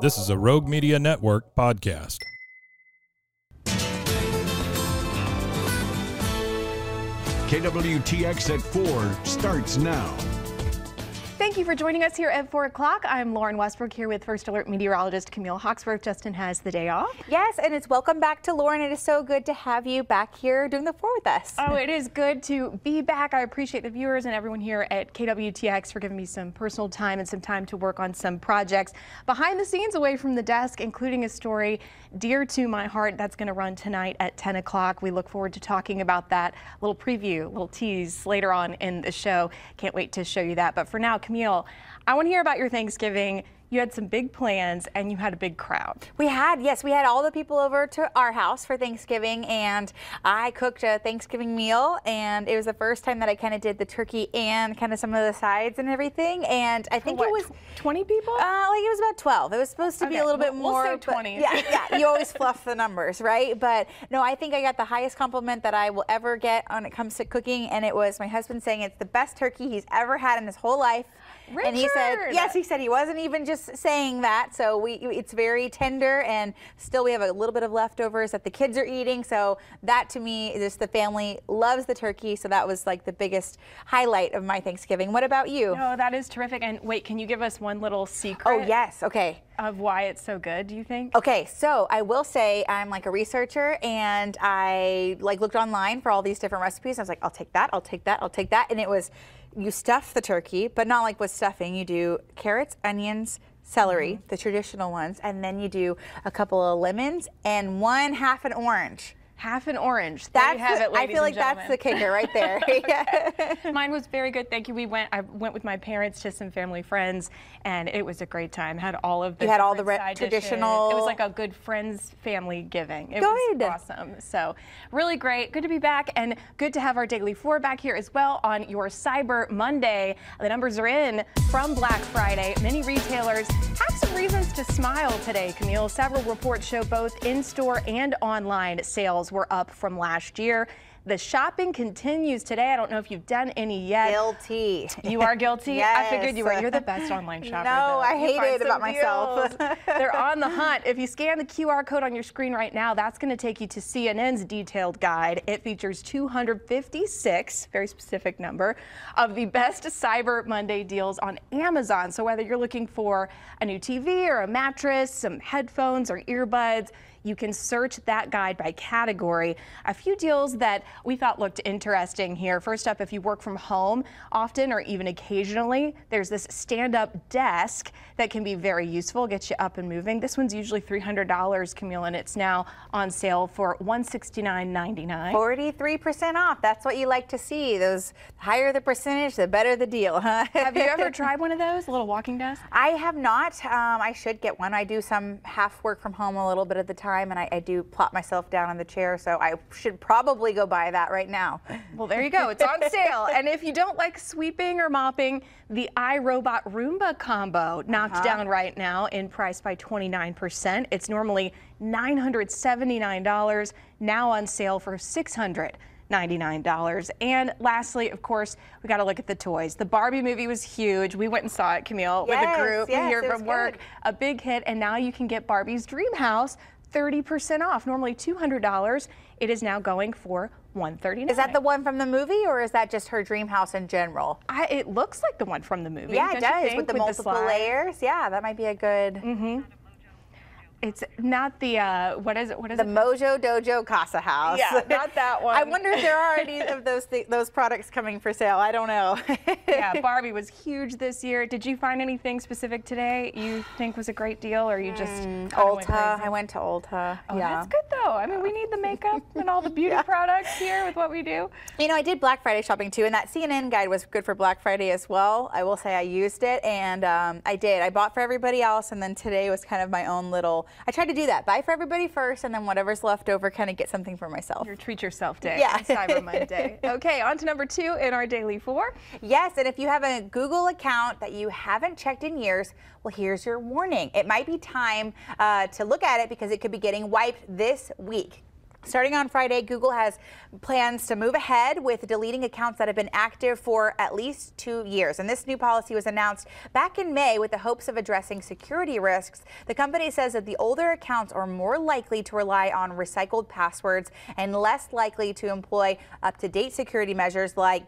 This is a Rogue Media Network podcast. KWTX at 4 starts now. Thank you for joining us here at 4 o'clock. I'm Lauren Westbrook here with First Alert meteorologist Camille Hawksworth. Justin has the day off. Yes, and it's welcome back to Lauren. It is so good to have you back here doing the four with us. Oh, it is good to be back. I appreciate the viewers and everyone here at KWTX for giving me some personal time and some time to work on some projects behind the scenes away from the desk, including a story dear to my heart that's going to run tonight at 10 o'clock. We look forward to talking about that. A little preview, a little tease later on in the show. Can't wait to show you that. But for now, Camille, I want to hear about your Thanksgiving. You had some big plans and you had a big crowd. We had, yes, we had all the people over to our house for Thanksgiving, and I cooked a Thanksgiving meal, and it was the first time that I kind of did the turkey and kind of some of the sides and everything. And I think what, it was 20 people? Uh, like it was about 12. It was supposed to be a little bit we'll- we'll more. say but- 20. Yeah, yeah. You always fluff the numbers, right? But no, I think I got the highest compliment that I will ever get when it comes to cooking, and it was my husband saying it's the best turkey he's ever had in his whole life. And he said, Richard! yes, he said he wasn't even just saying that. So we, it's very tender, and still we have a little bit of leftovers that the kids are eating. So that to me, is just the family loves the turkey. So that was like the biggest highlight of my Thanksgiving. What about you? No, that is terrific. And wait, can you give us one little secret? Oh yes, okay. Of why it's so good, do you think? Okay, so I will say I'm like a researcher and I like looked online for all these different recipes. I was like, I'll take that, I'll take that, I'll take that. And it was you stuff the turkey, but not like with stuffing. You do carrots, onions, celery, mm-hmm. the traditional ones, and then you do a couple of lemons and one half an orange. Half an orange. That's you have the- it, I feel like that's the kicker right there. Yeah. Mine was very good. Thank you. We went. I went with my parents to some family friends, and it was a great time. Had all of the You had all the side dishes. traditional- It was like a good friends family giving. It Good. was awesome. So really great. Good to be back, and good to have our daily four back here as well on your Cyber Monday. The numbers are in from Black Friday. Many retailers have some reasons to smile today. Camille, several reports show both in-store and online sales were up from last year. The shopping continues today. I don't know if you've done any yet. Guilty. You are guilty. I figured you were. You're the best online shopper. No, though. I hate it about myself. They're on the hunt. If you scan the QR code on your screen right now, that's going to take you to CNN's detailed guide. It features 256, very specific number, of the best Cyber Monday deals on Amazon. So whether you're looking for a new TV or a mattress, some headphones or earbuds, you can search that guide by category. A few deals that we thought looked interesting here. First up, if you work from home often or even occasionally, there's this stand up desk that can be very useful, get you up and moving. This one's usually $300, Camille, and it's now on sale for $169.99. 43% off. That's what you like to see. Those higher the percentage, the better the deal, huh? Have you ever tried one of those, a little walking desk? I have not. Um, I should get one. I do some half work from home a little bit of the time, and I, I do plop myself down on the chair, so I should probably go buy that right now. Well, there you go. It's on sale. And if you don't like sweeping or mopping, the iRobot Roomba combo knocked down right now in price by 29%. It's normally $979, now on sale for $699. And lastly, of course, we got to look at the toys. The Barbie movie was huge. We went and saw it, Camille, with a group yes, here from work. good. A big hit, and now you can get Barbie's Dream House 30% off. Normally $200. It is now going for 139. Is that the one from the movie, or is that just her dream house in general? I, it looks like the one from the movie. Yeah, it does with the multiple slide? layers. Yeah, that might be a good. Mm-hmm. It's not the uh, what is it? What is The it? Mojo Dojo Casa House. Yeah, not that one. I wonder if there are any of those th- those products coming for sale. I don't know. yeah, Barbie was huge this year. Did you find anything specific today you think was a great deal, or you just kinda Ulta. I went to Ulta. Oh, yeah. that's good though. I mean, we need the makeup and all the beauty products here with what we do. You know, I did Black Friday shopping too, and that CNN guide was good for Black Friday as well. I will say I used it, and um, I did. I bought for everybody else, and then today was kind of my own little. I tried to do that. Buy for everybody first, and then whatever's left over, kind of get something for myself. Your treat yourself day. Yeah. Cyber Monday. Okay, on to number two in our daily four. Yes, and if you have a Google account that you haven't checked in years, well, here's your warning. It might be time uh, to look at it because it could be getting wiped this week. Starting on Friday, Google has plans to move ahead with deleting accounts that have been active for at least two years. And this new policy was announced back in May with the hopes of addressing security risks. The company says that the older accounts are more likely to rely on recycled passwords and less likely to employ up to date security measures like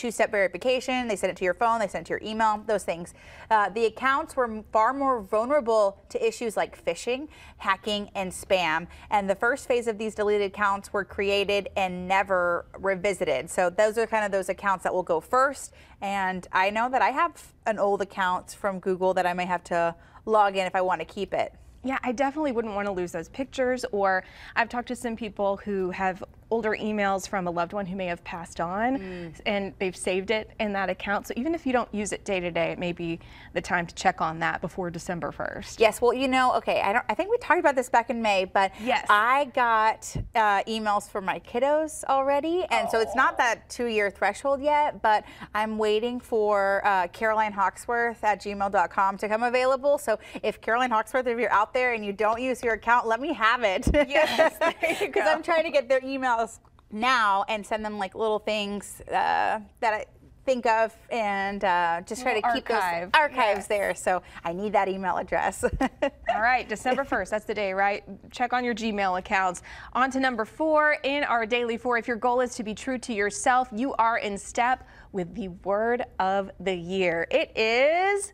two-step verification. They send it to your phone. They send it to your email. Those things. Uh, the accounts were far more vulnerable to issues like phishing, hacking, and spam. And the first phase of these deleted accounts were created and never revisited. So those are kind of those accounts that will go first. And I know that I have an old account from Google that I may have to log in if I want to keep it. Yeah, I definitely wouldn't want to lose those pictures. Or I've talked to some people who have older emails from a loved one who may have passed on and they've saved it in that account. So even if you don't use it day to day, it may be the time to check on that before December 1st. Yes, well, you know, okay, I don't. I think we talked about this back in May, but Yes. I got uh, emails for my kiddos already, and so it's not that two-year threshold yet. But I'm waiting for uh, Caroline Hawksworth at gmail.com to come available. So if Caroline Hawksworth, if you're out there and you don't use your account, let me have it. Yes, Because. I'm trying to get their now and send them like little things uh, that I think of and uh, just try to Little keep those archives Yes. there. So I need that email address. All right, December 1st, that's the day, right? Check on your Gmail accounts. On to number four in our daily four. If your goal is to be true to yourself, you are in step with the word of the year. It is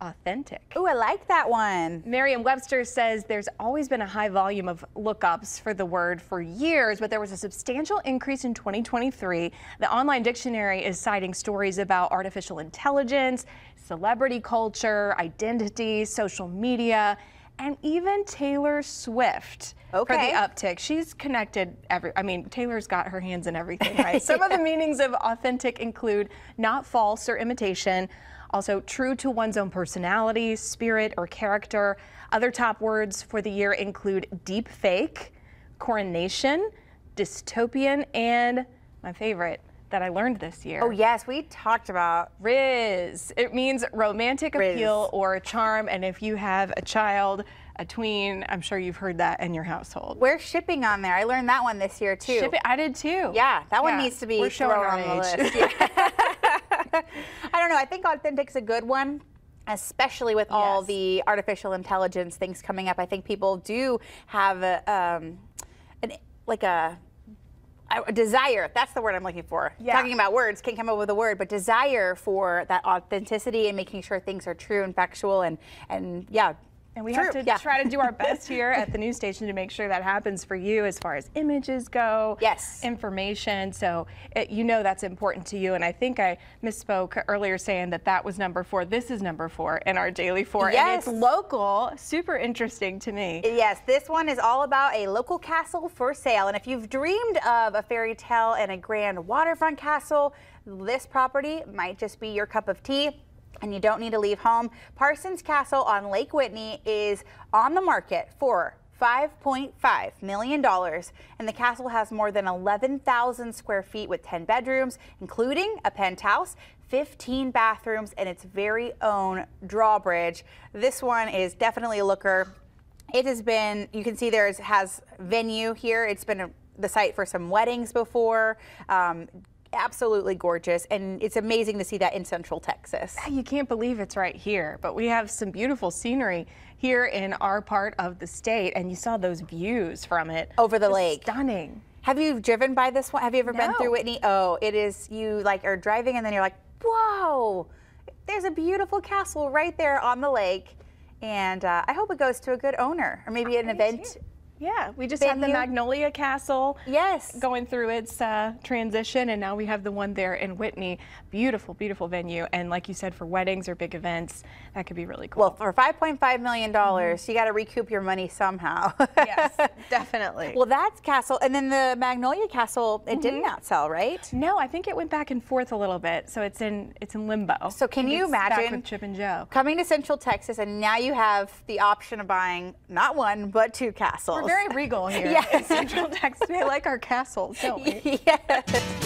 authentic. Ooh, I like that one. Merriam Webster says there's always been a high volume of lookups for the word for years, but there was a substantial increase in 2023. The online dictionary is citing stories about artificial intelligence, celebrity culture, identity, social media, and even Taylor Swift for the uptick. She's connected every I mean, Taylor's got her hands in everything, right? Some of the meanings of authentic include not false or imitation, also true to one's own personality, spirit, or character. Other top words for the year include deep fake, coronation, dystopian, and my favorite that I learned this year. Oh yes, we talked about. rizz. It means romantic rizz. appeal or charm. And if you have a child, a tween, I'm sure you've heard that in your household. Where's shipping on there? I learned that one this year too. Ship it. I did too. Yeah, that one needs to be we're showing on the list. Yeah. I don't know. I think authentic's a good one. Especially with all Yes. the artificial intelligence things coming up, I think people do have a, um, an, like a, a desire. That's the word I'm looking for. Yeah. Talking about words, can't come up with a word, but desire for that authenticity and making sure things are true and factual and and yeah. And we true. have to yeah. try to do our best here at the news station to make sure that happens for you as far as images go, Yes. information. So it, you know that's important to you. And I think I misspoke earlier saying that that was number four. This is number four in our daily four. Yes. And it's local, super interesting to me. Yes, this one is all about a local castle for sale. And if you've dreamed of a fairy tale and a grand waterfront castle, this property might just be your cup of tea. And you don't need to leave home. Parsons Castle on Lake Whitney is on the market for $5.5 million. And the castle has more than 11,000 square feet with 10 bedrooms, including a penthouse, 15 bathrooms, and its very own drawbridge. This one is definitely a looker. It has been, you can see there has venue here. It's been a, the site for some weddings before. Um, absolutely gorgeous. And it's amazing to see that in Central Texas. You can't believe it's right here, but we have some beautiful scenery here in our part of the state, and you saw those views from it Over the Just lake. Stunning. Have you driven by this one? Have you ever been through Whitney? Oh, it is, you like are driving and then you're like, whoa, there's a beautiful castle right there on the lake. and uh, I hope it goes to a good owner or maybe an I event. Yeah, we just had the. Magnolia Castle. Yes. Going through its uh, transition, and now we have the one there in Whitney. Beautiful, beautiful venue. And like you said, for weddings or big events, that could be really cool. Well, for 5.5 million dollars, you got to recoup your money somehow. yes, definitely. Well, that's Castle, and then the Magnolia Castle, it did Mm-hmm. not sell, right? no, I think it went back and forth a little bit, so it's in it's in limbo. So can you it's back imagine with Chip and Jo? Coming to Central Texas, and now you have the option of buying not one but two castles. Very regal here Yes. in Central Texas. We like our castles, don't we? yes.